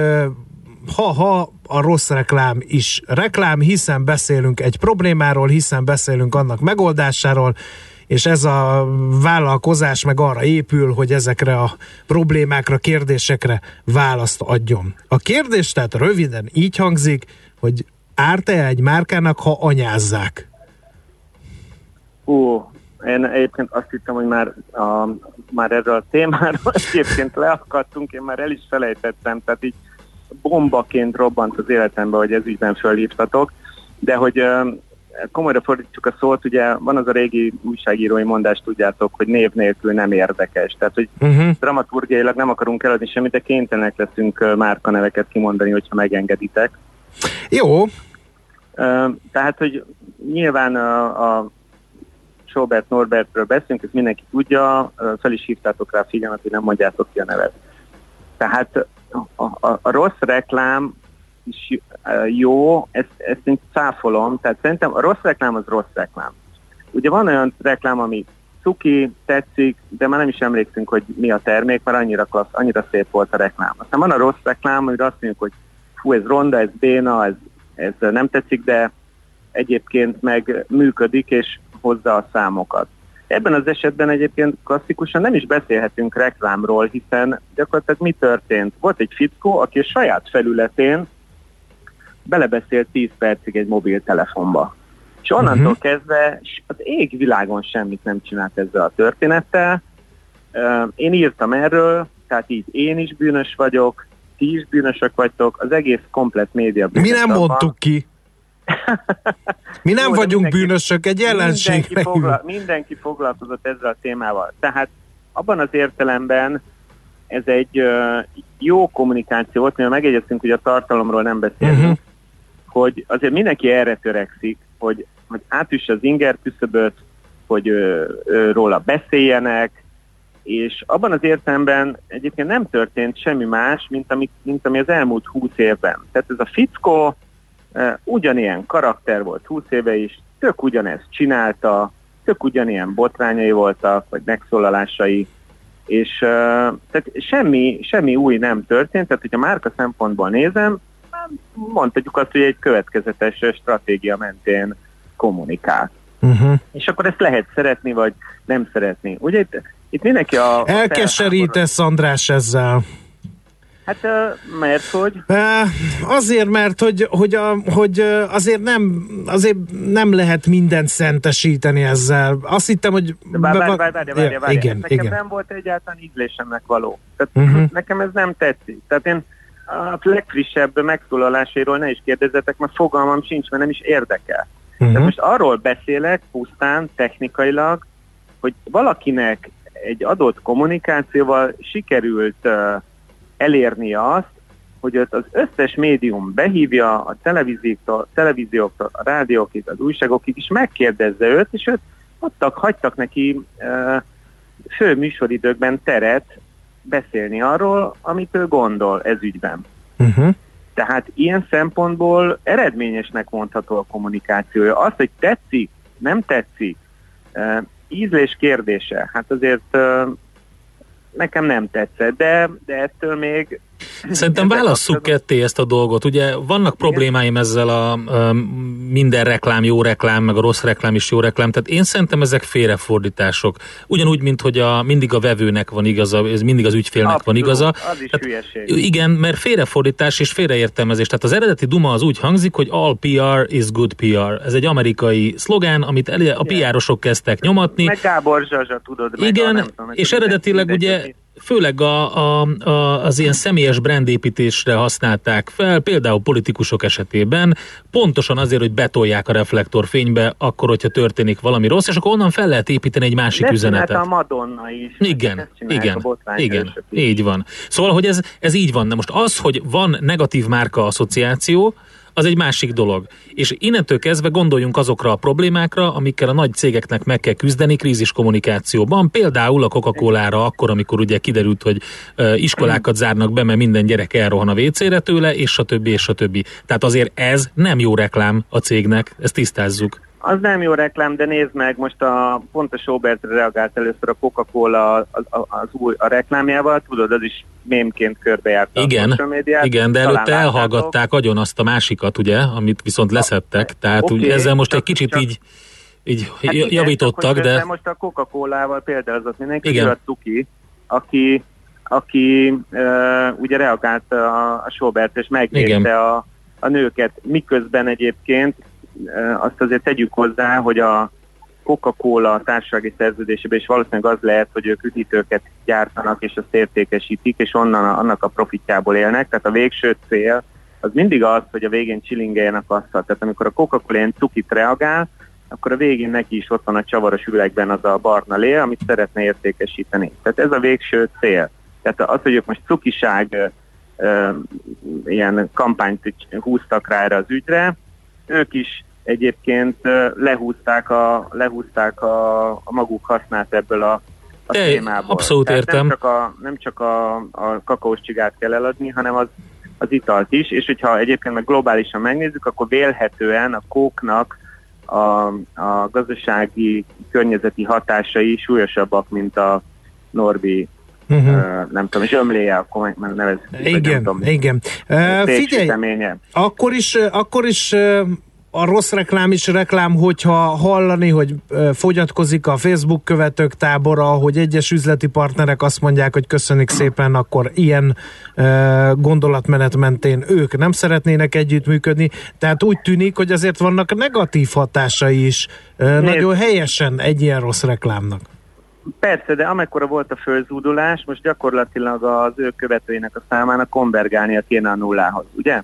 ha-ha a rossz reklám is reklám, hiszen beszélünk egy problémáról, hiszen beszélünk annak megoldásáról, és ez a vállalkozás meg arra épül, hogy ezekre a problémákra, kérdésekre választ adjon. A kérdés tehát röviden így hangzik, hogy árt-e egy márkának, ha anyázzák? Ú, én egyébként azt hittem, hogy már, a, már erről a témáról egyébként leakadtunk, én már el is felejtettem, tehát így bombaként robbant az életembe, hogy ez ügyben fölhívtatok, de hogy komolyra fordítsuk a szót, ugye van az a régi újságírói mondás, tudjátok, hogy név nélkül nem érdekes. Tehát, hogy Uh-huh. dramaturgiailag nem akarunk eladni semmit, de kénytelenek leszünk márkaneveket kimondani, hogyha megengeditek. Jó, Tehát, hogy nyilván a, a Sobert Norbertről beszélünk, ezt mindenki tudja, fel is hívtátok rá figyelmet, hogy nem mondjátok ki a nevet. Tehát a, a, a rossz reklám is jó, ezt, ezt én cáfolom, tehát szerintem a rossz reklám az rossz reklám. Ugye van olyan reklám, ami cuki, tetszik, de már nem is emlékszünk, hogy mi a termék, mert annyira klassz, annyira szép volt a reklám. Aztán van a rossz reklám, amire azt mondjuk, hogy fú, ez ronda, ez béna, ez, ez nem tetszik, de egyébként meg működik, és hozza a számokat. Ebben az esetben egyébként klasszikusan nem is beszélhetünk reklámról, hiszen gyakorlatilag mi történt? Volt egy fickó, aki a saját felületén belebeszélt 10 percig egy mobiltelefonba. És onnantól uh-huh. kezdve az égvilágon semmit nem csinált ezzel a történettel. Én írtam erről, tehát így én is bűnös vagyok, ti is bűnösök vagytok, az egész komplet média mi nem mondtuk ki. Mi nem Jó, vagyunk mindenki- bűnösök, egy Mindenki, ellenségre fogla, mindenki foglalkozott ezzel a témával. Tehát abban az értelemben ez egy uh, jó kommunikáció volt, mivel megegyeztünk, hogy a tartalomról nem beszélünk, uh-huh. hogy azért mindenki erre törekszik, hogy, hogy átüsse az inger küszöböt, hogy ö, ö, róla beszéljenek, és abban az értelemben egyébként nem történt semmi más, mint ami, mint ami az elmúlt húsz évben. Tehát ez a fickó uh, ugyanilyen karakter volt húsz éve is, tök ugyanezt csinálta, tök ugyanilyen botrányai voltak, vagy megszólalásai, és uh, tehát semmi, semmi új nem történt, tehát hogyha márka szempontból nézem, mondhatjuk azt, hogy egy következetes stratégia mentén kommunikál. Uh-huh. És akkor ezt lehet szeretni, vagy nem szeretni. Ugye itt, itt mindenki a... a Elkeserítesz, András, ezzel. Hát mert hogy... Azért, mert hogy, hogy, a, hogy azért nem, azért nem lehet mindent szentesíteni ezzel. Azt hittem, hogy... Várj, várj, várj, várj, várj, várj. Igen, Nekem igen. nem volt egyáltalán ízlésemnek való. Tehát Uh-huh. nekem ez nem tetszik. Tehát én a legfrissebb megszólalásairól ne is kérdezzetek, mert fogalmam sincs, mert nem is érdekel. Uh-huh. Tehát most arról beszélek pusztán technikailag, hogy valakinek egy adott kommunikációval sikerült uh, elérni azt, hogy az összes médium behívja a televízióktól, televízióktól, a rádiókig, az újságokig, és megkérdezze őt, és őt adtak, hagytak neki uh, fő műsoridőkben teret beszélni arról, amit ő gondol ez ügyben. Uh-huh. Tehát ilyen szempontból eredményesnek mondható a kommunikációja. Az, hogy tetszik, nem tetszik, uh, ízlés kérdése, hát azért uh, nekem nem tetszett, de, de ettől még... Szerintem válasszuk ketté ezt a dolgot. Ugye vannak problémáim ezzel a minden reklám jó reklám, meg a rossz reklám is jó reklám, tehát én szerintem ezek félrefordítások. Ugyanúgy, mint hogy a, mindig a vevőnek van igaza, ez mindig az ügyfélnek van Abszolút, igaza. Az is hülyeség. Igen, mert félrefordítás és félreértelmezés. Tehát az eredeti duma az úgy hangzik, hogy all PR is good PR. Ez egy amerikai szlogán, amit elé, a PR-osok kezdtek nyomatni. Meg Gábor Zsazsa, tudod, meg a, Igen, nem tudom, és eredetileg ugye főleg a, a, a, az ilyen személyes brandépítésre használták fel, például politikusok esetében, pontosan azért, hogy betolják a reflektorfénybe, akkor, hogyha történik valami rossz, és akkor onnan fel lehet építeni egy másik De üzenetet. a Madonna is. Igen, igen, igen, így van. Szóval, hogy ez, ez így van. Na most az, hogy van negatív márka asszociáció, az egy másik dolog. És innentől kezdve gondoljunk azokra a problémákra, amikkel a nagy cégeknek meg kell küzdeni krízis kommunikációban. Például a Coca-Cola-ra akkor, amikor ugye kiderült, hogy iskolákat zárnak be, mert minden gyerek elrohan a WC-re tőle, és a többi, és a többi. Tehát azért ez nem jó reklám a cégnek, ezt tisztázzuk. Az nem jó reklám, de nézd meg, most a, pont a Sobertre reagált először a Coca-Cola az, az, az új a reklámjával, tudod, az is mémként körbejárta a Igen, social médiát. igen, de előtte láttátok. elhallgatták agyon azt a másikat, ugye, amit viszont leszettek, tehát okay, ezzel most csak- egy kicsit csak- így, így Hát igen, javítottak, de közben most a Coca-Colával példázott mindenki, Igen. a Tuki, aki, aki uh, ugye reagált a, a Sobert, és Igen. megvédte a, a nőket, miközben egyébként azt azért tegyük hozzá, hogy a Coca-Cola társasági szerződésében, és valószínűleg az lehet, hogy ők üdítőket gyártanak, és azt értékesítik, és onnan a, annak a profitjából élnek, tehát a végső cél az mindig az, hogy a végén csilingeljenek azt. Tehát amikor a Coca-Cola ilyen cukit reagál, akkor a végén neki is ott van a csavaros üvegben az a barna lé, amit szeretne értékesíteni. Tehát ez a végső cél. Tehát az, hogy ők most cukiság ilyen kampányt húztak rá erre az ügyre, ők is egyébként lehúzták a, lehúzták a, a maguk hasznát ebből a, a De, témából. abszolút Tehát értem. Nem csak, a, nem csak a, a kakaós csigát kell eladni, hanem az, az italt is, és hogyha egyébként meg globálisan megnézzük, akkor vélhetően a kóknak a, a gazdasági környezeti hatásai súlyosabbak, mint a Norbi ö, nem tudom, és ömléje, akkor nevezzük. Igen, tudom, igen. Uh, figyelj, akkor is, akkor is uh, a rossz reklám is reklám, hogyha hallani, hogy fogyatkozik a Facebook követők tábora, hogy egyes üzleti partnerek azt mondják, hogy köszönik szépen, akkor ilyen gondolatmenet mentén ők nem szeretnének együttműködni. Tehát úgy tűnik, hogy azért vannak negatív hatásai is uh, nagyon helyesen egy ilyen rossz reklámnak. Persze, de amekkora volt a fölzúdulás, most gyakorlatilag az ő követőinek a számának konvergálnia kéne a nullához, ugye?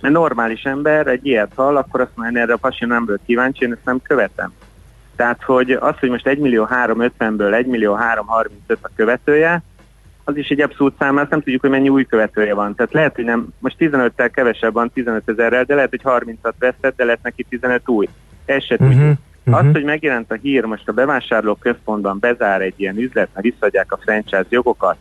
Mert normális ember egy ilyet hall, akkor azt mondja, erre a pasi nem volt kíváncsi, én ezt nem követem. Tehát, hogy az, hogy most 1 millió 350-ből 1 millió 335 a követője, az is egy abszolút szám, azt nem tudjuk, hogy mennyi új követője van. Tehát lehet, hogy nem, most 15-tel kevesebb van, 15 ezerrel, de lehet, hogy 30-at vesztett, de lehet neki 15 új. Ez se tudjuk. Uh-huh. Az, hogy megjelent a hír, most a bevásárló központban bezár egy ilyen üzlet, mert visszaadják a franchise jogokat.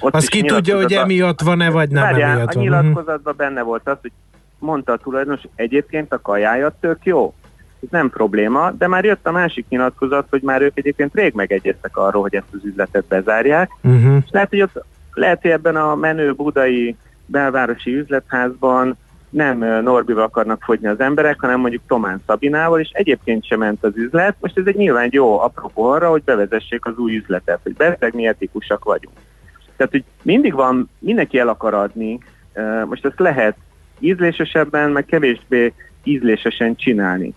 Ott Azt ki tudja, hogy emiatt van-e, vagy nem Várjál, emiatt a van. Mhm. nyilatkozatban benne volt az, hogy mondta a tulajdonos, egyébként a kajája tök jó. Ez nem probléma, de már jött a másik nyilatkozat, hogy már ők egyébként rég megegyeztek arról, hogy ezt az üzletet bezárják. Uh-huh. És lehet, hogy, ott, lehet, hogy ebben a menő budai belvárosi üzletházban nem Norbival akarnak fogyni az emberek, hanem mondjuk Tomán Szabinával, és egyébként sem ment az üzlet. Most ez egy nyilván jó apropó arra, hogy bevezessék az új üzletet, hogy beteg mi etikusak vagyunk. Tehát, hogy mindig van, mindenki el akar adni, most ezt lehet ízlésesebben, meg kevésbé ízlésesen csinálni.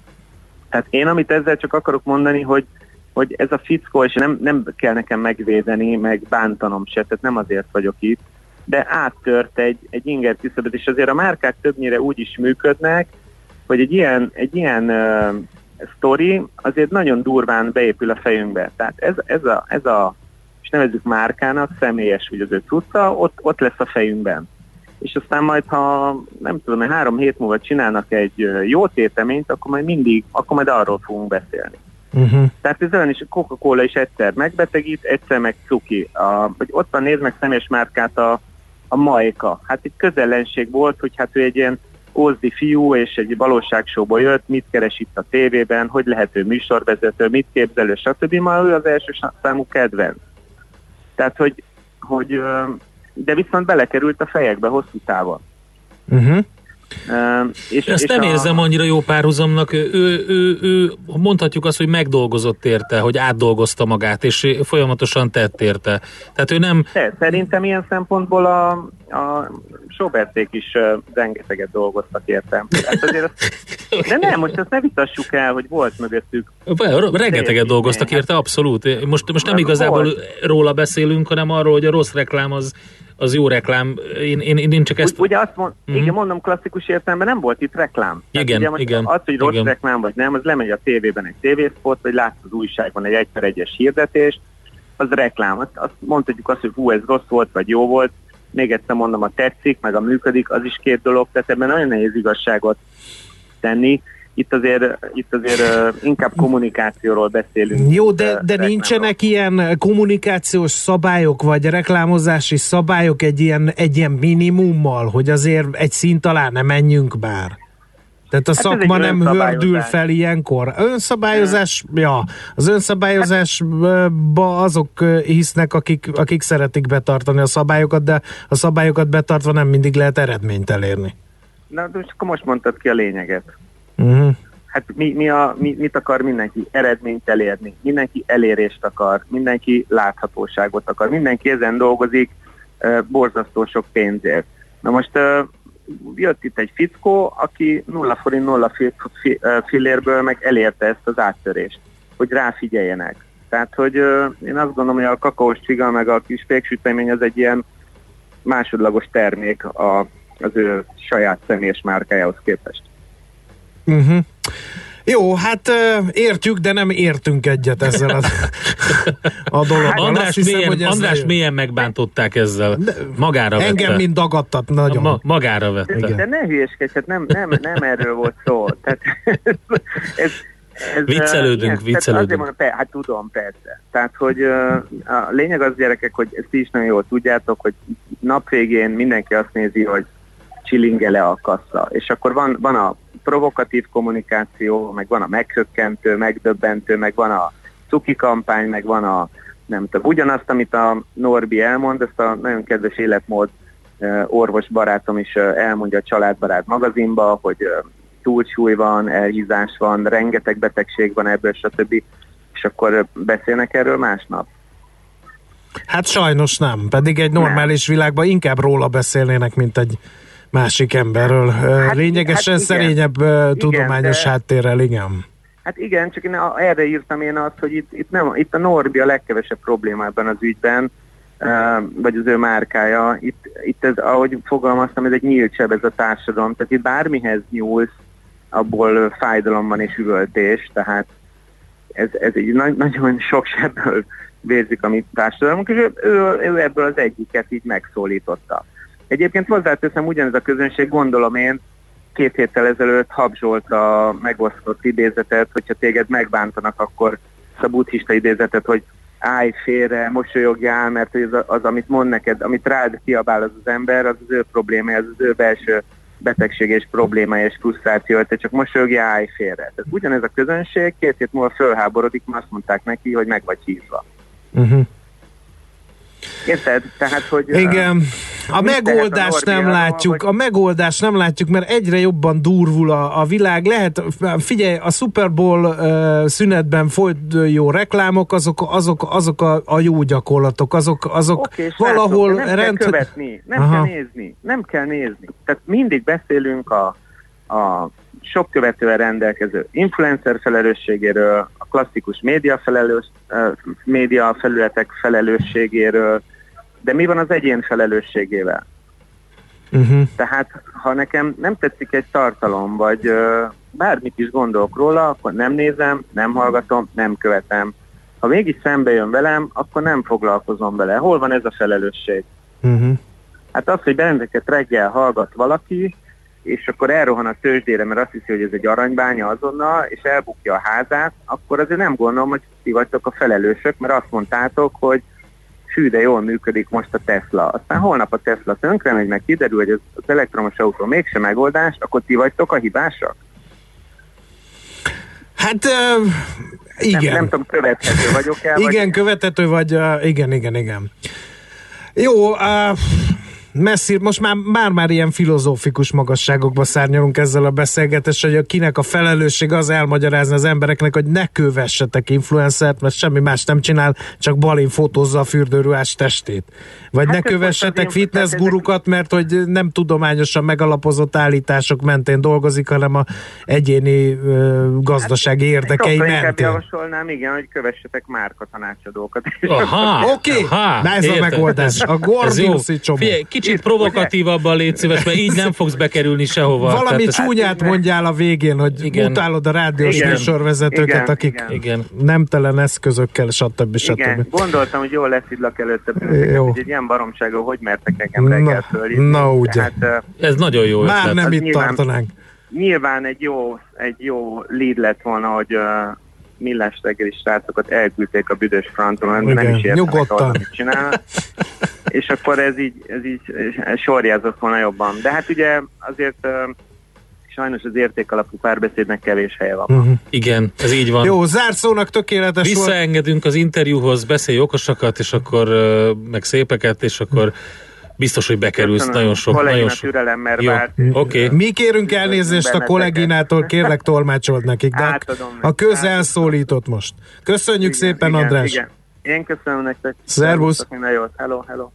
Tehát én, amit ezzel csak akarok mondani, hogy, hogy ez a fickó, és nem, nem kell nekem megvédeni, meg bántanom se, tehát nem azért vagyok itt, de áttört egy, egy inger küszöböt, és azért a márkák többnyire úgy is működnek, hogy egy ilyen, egy ilyen uh, sztori azért nagyon durván beépül a fejünkbe. Tehát ez, ez, a, ez a, nevezzük márkának, személyes, hogy az ő cucca, ott, ott lesz a fejünkben. És aztán majd, ha nem tudom, hogy három hét múlva csinálnak egy jó téteményt, akkor majd mindig, akkor majd arról fogunk beszélni. Uh-huh. Tehát ez olyan is, a Coca-Cola is egyszer megbetegít, egyszer meg cuki. A, vagy ott van, nézd meg személyes márkát a, a Majka. Hát itt közellenség volt, hogy hát ő egy ilyen ózdi fiú, és egy valóságsóból jött, mit keres itt a tévében, hogy lehet ő műsorvezető, mit képzelő, stb. Ma ő az első számú kedvenc. Tehát, hogy, hogy de viszont belekerült a fejekbe hosszú távon. Uh-huh. És, Ezt és nem a- érzem annyira jó párhuzamnak. Ő, ő, ő, ő, mondhatjuk azt, hogy megdolgozott érte, hogy átdolgozta magát, és folyamatosan tett érte. Tehát ő nem... De, szerintem ilyen szempontból a, a Soberték is uh, rengeteget dolgoztak értem. Hát azért azt, de nem, most ezt ne vitassuk el, hogy volt mögöttük. Rengeteget dolgoztak érte, abszolút. Most, most nem igazából róla beszélünk, hanem arról, hogy a rossz reklám az, az jó reklám. Én, én, én csak ezt... Ugye azt mond, Mhm. igen, mondom, klasszikus értelemben nem volt itt reklám. Tehát Igen, ugye most igen, Az, hogy rossz igen. reklám vagy nem, az lemegy a tévében egy tévészpot, vagy látsz az újságban egy egy egyes hirdetést, az reklám. Azt, azt mondhatjuk azt, hogy hú, ez rossz volt, vagy jó volt. Még egyszer mondom, a tetszik, meg a működik, az is két dolog, tehát ebben nagyon nehéz igazságot tenni. Itt azért, itt azért inkább kommunikációról beszélünk. Jó, de, de nincsenek ilyen kommunikációs szabályok, vagy reklámozási szabályok egy ilyen, egy ilyen minimummal, hogy azért egy szint alá ne menjünk bár. Tehát a Hát szakma nem hördül fel ilyenkor. Önszabályozás, ja, az önszabályozásba azok hisznek, akik, akik szeretik betartani a szabályokat, de a szabályokat betartva nem mindig lehet eredményt elérni. Na, de most mondtad ki a lényeget. Uh-huh. Hát mi, mi a, mi, mit akar mindenki? Eredményt elérni. Mindenki elérést akar, mindenki láthatóságot akar, mindenki ezen dolgozik uh, borzasztó sok pénzért. Na most uh, jött itt egy fickó, aki nulla forint, nulla fi, fi, fillérből meg elérte ezt az áttörést, hogy ráfigyeljenek. Tehát, hogy uh, én azt gondolom, hogy a kakaós csiga meg a kis péksütemény az egy ilyen másodlagos termék a, az ő saját személyes márkájához képest. Uh-huh. Jó, hát értjük, de nem értünk egyet ezzel a, a dologgal. András, Azt hiszem, mélyen, hogy ezzel András mélyen megbántották ezzel. Magára vette. Engem mind dagadtat nagyon. Ma, magára vette. De, de ne hülyeskedj, hát nem, nem, nem erről volt szó. Tehát, ez, ez, Viccelődünk, ilyen, tehát viccelődünk. Azért mondom, hát tudom, persze. Tehát, hogy a lényeg az gyerekek, hogy ezt ti is nagyon jól tudjátok, hogy nap végén mindenki azt nézi, hogy csilingele a kassa. És akkor van, van a provokatív kommunikáció, meg van a meghökkentő, megdöbbentő, meg van a cuki kampány, meg van a nem tudom, ugyanazt, amit a Norbi elmond, ezt a nagyon kedves életmód orvos barátom is elmondja a Családbarát magazinba, hogy túlsúly van, elhízás van, rengeteg betegség van ebből, stb. És akkor beszélnek erről másnap. Hát sajnos nem, pedig egy normális világban inkább róla beszélnének, mint egy másik emberről. Hát, Lényegesen hát igen. szerényebb Igen, tudományos de- háttérrel, igen. Hát igen, csak én erre írtam én azt, hogy itt, itt, nem, itt a Norbi a legkevesebb probléma ebben az ügyben, vagy az ő márkája. Itt, itt ez, ahogy fogalmaztam, ez egy nyílt seb ez a társadalom. Tehát itt bármihez nyúlsz, abból fájdalom van és üvöltés, tehát ez, ez egy nagy, nagyon sok sebből vérzik a mi társadalmunk, és ő, ő, ő ebből az egyiket így megszólította. Egyébként hozzáteszem, ugyanez a közönség, gondolom én, két héttel ezelőtt Habzsolt a megosztott idézetet, hogyha téged megbántanak, akkor ezt a buddhista idézetet, hogy állj félre, mosolyogjál, mert az, az, amit mond neked, amit rád kiabál az az ember, az az ő problémája, az az ő belső betegség és problémája és frusztráció, te csak mosolyogjál, állj félre. Tehát ugyanez a közönség két hét múlva fölháborodik, mert azt mondták neki, hogy meg vagy hívva. Uh-huh. Érted? Tehát, hogy... Igen. A megoldást nem látjuk, a megoldást nem látjuk, mert egyre jobban durvul a, a világ. Lehet, figyelj, a Super Bowl uh, szünetben folyt jó reklámok, azok, azok, azok a, a jó gyakorlatok, azok, azok srácok, valahol de nem rend... kell követni, nem Aha. kell nézni, nem kell nézni. Tehát mindig beszélünk a, a sok követően rendelkező influencer felelősségéről, a klasszikus média, felelős, média felületek felelősségéről, de mi van az egyén felelősségével? Uh-huh. Tehát, ha nekem nem tetszik egy tartalom, vagy ö, bármit is gondolok róla, akkor nem nézem, nem hallgatom, nem követem. Ha mégis szembe jön velem, akkor nem foglalkozom vele. Hol van ez a felelősség? Uh-huh. Hát az, hogy benneteket reggel hallgat valaki, és akkor elrohan a tőzsdére, mert azt hiszi, hogy ez egy aranybánya azonnal, és elbukja a házát, akkor azért nem gondolom, hogy ti vagytok a felelősök, mert azt mondtátok, hogy hű, de jól működik most a Tesla. Aztán holnap a Tesla tönkre megy, meg kiderül, hogy az, elektromos autó mégsem megoldás, akkor ti vagytok a hibásak? Hát uh, igen. Nem, nem tudom, követhető vagyok el, Igen, vagy... követető vagy, uh, igen, igen, igen. Jó, uh, messzi, most már, már már ilyen filozófikus magasságokba szárnyalunk ezzel a beszélgetéssel, hogy kinek a felelősség az elmagyarázni az embereknek, hogy ne kövessetek influencert, mert semmi más nem csinál, csak balin fotózza a fürdőruhás testét. Vagy Hát ne kövessetek fitness gurukat, mert hogy nem tudományosan megalapozott állítások mentén dolgozik, hanem a egyéni uh, gazdasági érdekei Sokkal inkább mentén. javasolnám, igen, hogy kövessetek márka tanácsadókat. Aha, Oké, aha, na ez a érted. megoldás. A. Gordiuszi csomó. Figyelj, kicsit provokatívabban légy szíves, mert így nem fogsz bekerülni sehova. Valami Tehát ez- csúnyát mondjál a végén, hogy Igen. utálod a rádiós Igen. műsorvezetőket, Igen, akik igen. Igen. nemtelen eszközökkel, stb. Igen, stb. gondoltam, hogy jól leszidlak előtte Jó. hogy egy ilyen baromságról hogy mertek engem reggel fölhívni. na ugye. Tehát, Ez nagyon jó Már ötlet. nem Az itt nyilván- tartanánk. nyilván egy jó, egy jó lead lett volna, hogy uh, millás reggeli srácokat elküldték a büdös fronton, nem, nem is értenek ahhoz, amit csinálnak. És akkor ez így, ez így sorjázott volna jobban. De hát ugye azért sajnos az értékalapú párbeszédnek kevés helye van. Uh-huh. Igen, ez így van. Jó, zárszónak tökéletes volt. Visszaengedünk az interjúhoz, beszélj okosakat, és akkor meg szépeket, és akkor biztos, hogy bekerülsz Köszönöm. nagyon sok. Kollégina Nagyon sok. türelemmel Jó, várt. oké. Mi kérünk elnézést a kolléginától, kérlek tolmácsold nekik, de Átadom a neki, köz átadom. elszólított most. Köszönjük Igen, szépen, igen, András. Igen. Én köszönöm nektek. Szervusz. Minden jót. Hello, hello.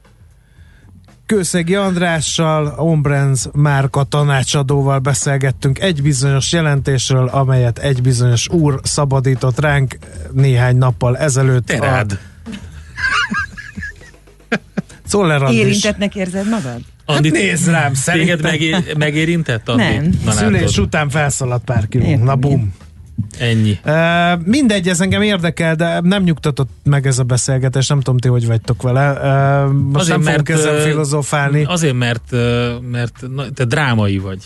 Kőszegi Andrással, Ombrenz márka tanácsadóval beszélgettünk egy bizonyos jelentésről, amelyet egy bizonyos úr szabadított ránk néhány nappal ezelőtt. Te rád. Czoller Andis. Érintetnek érzed magad? Andi, Hát nézd rám, szerintem. Téged megé- megérintett, Andi? Nem. Na, Szülés látod. után felszaladt pár kiló. Na bum. Ennyi. Uh, mindegy, ez engem érdekel, de nem nyugtatott meg ez a beszélgetés, nem tudom ti, hogy vagytok vele. Uh, most nem fogunk ezen filozofálni. Azért, mert, mert na, te drámai vagy.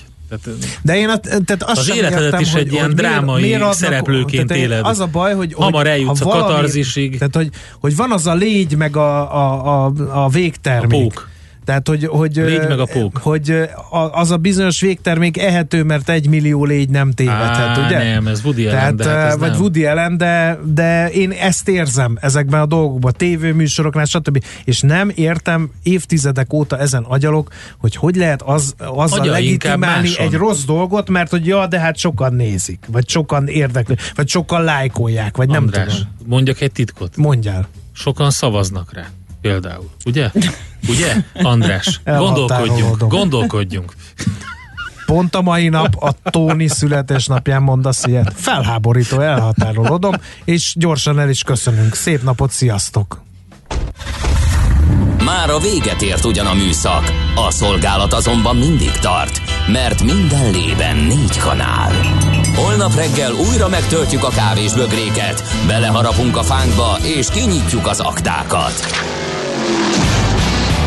Tehát, De én a, tehát azt Az sem életedet értem, is hogy, egy ilyen hogy miért- drámai miért adnak- szereplőként tehát éled. Az a baj, hogy Hamar eljutsz a valami- katarzisig. Tehát, hogy, hogy van az a légy, meg a, a, a, a végtermék. A pók. Tehát, hogy, hogy, Légy meg a pók. hogy az a bizonyos végtermék ehető, mert egy millió légy nem tévedhet, Á, ugye? nem, ez Woody Allen, Tehát, hát ez vagy nem. Woody Allen, de, de én ezt érzem ezekben a dolgokban, tévéműsoroknál, stb. És nem értem évtizedek óta ezen agyalok, hogy hogy lehet az, azzal Agya legitimálni egy rossz dolgot, mert hogy ja, de hát sokan nézik, vagy sokan érdekli, vagy sokan lájkolják, vagy nem András, tudom. mondjak egy titkot. Mondjál. Sokan szavaznak rá. Például. Ugye? Ugye? András, gondolkodjunk. Elhatárolódom. Gondolkodjunk. Pont a mai nap a Tóni születésnapján mondasz ilyet. Felháborító, elhatárolodom, és gyorsan el is köszönünk. Szép napot, sziasztok! Már a véget ért ugyan a műszak, a szolgálat azonban mindig tart, mert minden lében négy kanál. Holnap reggel újra megtöltjük a kávés bögréket, beleharapunk a fánkba és kinyitjuk az aktákat.